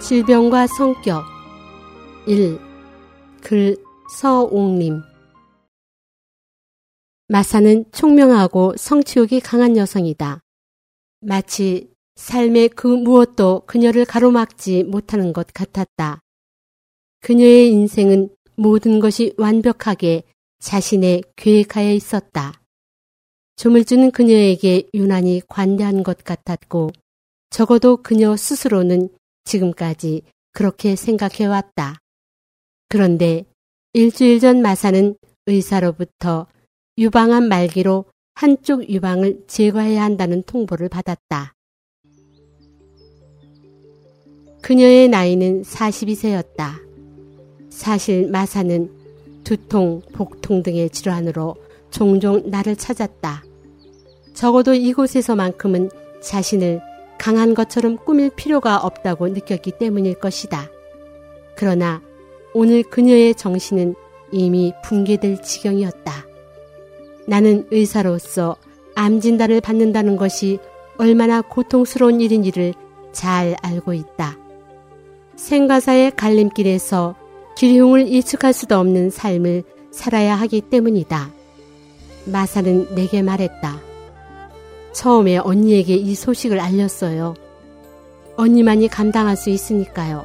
질병과 성격 1. 글 서옥님 마사는 총명하고 성취욕이 강한 여성이다. 마치 삶의 그 무엇도 그녀를 가로막지 못하는 것 같았다. 그녀의 인생은 모든 것이 완벽하게 자신의 계획하에 있었다. 조물주는 그녀에게 유난히 관대한 것 같았고 적어도 그녀 스스로는 지금까지 그렇게 생각해왔다. 그런데 일주일 전 마사는 의사로부터 유방암 말기로 한쪽 유방을 제거해야 한다는 통보를 받았다. 그녀의 나이는 42세였다. 사실 마사는 두통, 복통 등의 질환으로 종종 나를 찾았다. 적어도 이곳에서만큼은 자신을 강한 것처럼 꾸밀 필요가 없다고 느꼈기 때문일 것이다. 그러나 오늘 그녀의 정신은 이미 붕괴될 지경이었다. 나는 의사로서 암 진단을 받는다는 것이 얼마나 고통스러운 일인지를 잘 알고 있다. 생과사의 갈림길에서 기흉을 예측할 수도 없는 삶을 살아야 하기 때문이다. 마사는 내게 말했다. 처음에 언니에게 이 소식을 알렸어요. 언니만이 감당할 수 있으니까요.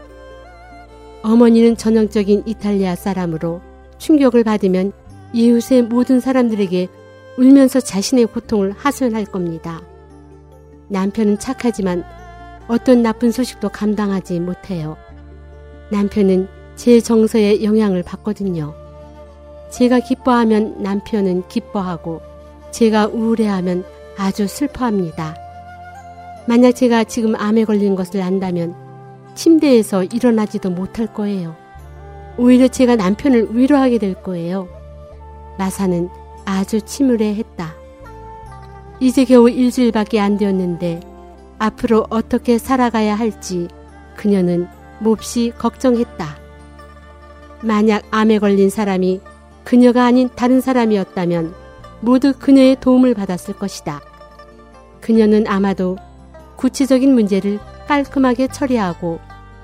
어머니는 전형적인 이탈리아 사람으로 충격을 받으면 이웃의 모든 사람들에게 울면서 자신의 고통을 하소연할 겁니다. 남편은 착하지만 어떤 나쁜 소식도 감당하지 못해요. 남편은 제 정서에 영향을 받거든요. 제가 기뻐하면 남편은 기뻐하고 제가 우울해하면 아주 슬퍼합니다. 만약 제가 지금 암에 걸린 것을 안다면 침대에서 일어나지도 못할 거예요. 오히려 제가 남편을 위로하게 될 거예요. 마사는 아주 침울해 했다. 이제 겨우 일주일밖에 안 되었는데 앞으로 어떻게 살아가야 할지 그녀는 몹시 걱정했다. 만약 암에 걸린 사람이 그녀가 아닌 다른 사람이었다면 모두 그녀의 도움을 받았을 것이다. 그녀는 아마도 구체적인 문제를 깔끔하게 처리하고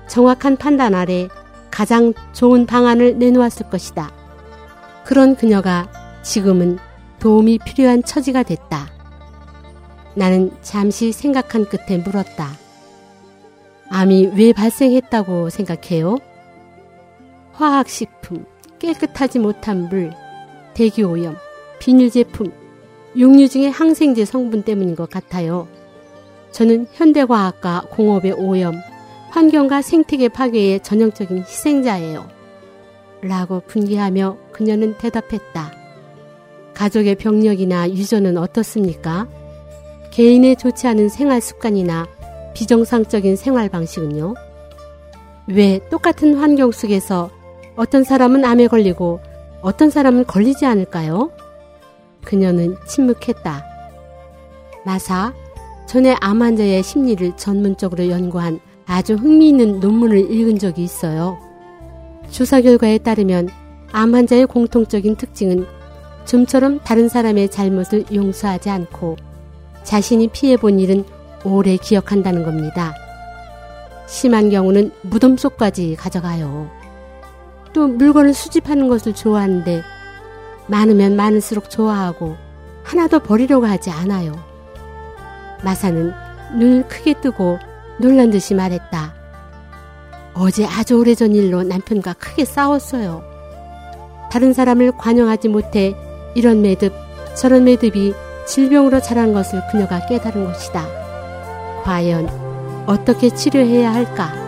정확한 판단 아래 가장 좋은 방안을 내놓았을 것이다. 그런 그녀가 지금은 도움이 필요한 처지가 됐다. 나는 잠시 생각한 끝에 물었다. 암이 왜 발생했다고 생각해요? 화학식품, 깨끗하지 못한 물, 대기오염, 비닐 제품, 육류 중의 항생제 성분 때문인 것 같아요. 저는 현대과학과 공업의 오염, 환경과 생태계 파괴의 전형적인 희생자예요. 라고 분개하며 그녀는 대답했다. 가족의 병력이나 유전은 어떻습니까? 개인의 좋지 않은 생활 습관이나 비정상적인 생활 방식은요? 왜 똑같은 환경 속에서 어떤 사람은 암에 걸리고 어떤 사람은 걸리지 않을까요? 그녀는 침묵했다. 마사, 전에 암 환자의 심리를 전문적으로 연구한 아주 흥미있는 논문을 읽은 적이 있어요. 조사 결과에 따르면 암 환자의 공통적인 특징은 좀처럼 다른 사람의 잘못을 용서하지 않고 자신이 피해본 일은 오래 기억한다는 겁니다. 심한 경우는 무덤 속까지 가져가요. 또 물건을 수집하는 것을 좋아하는데 많으면 많을수록 좋아하고 하나도 버리려고 하지 않아요. 마사는 눈을 크게 뜨고 놀란 듯이 말했다. 어제 아주 오래전 일로 남편과 크게 싸웠어요. 다른 사람을 관용하지 못해 이런 매듭, 저런 매듭이 질병으로 자란 것을 그녀가 깨달은 것이다. 과연 어떻게 치료해야 할까?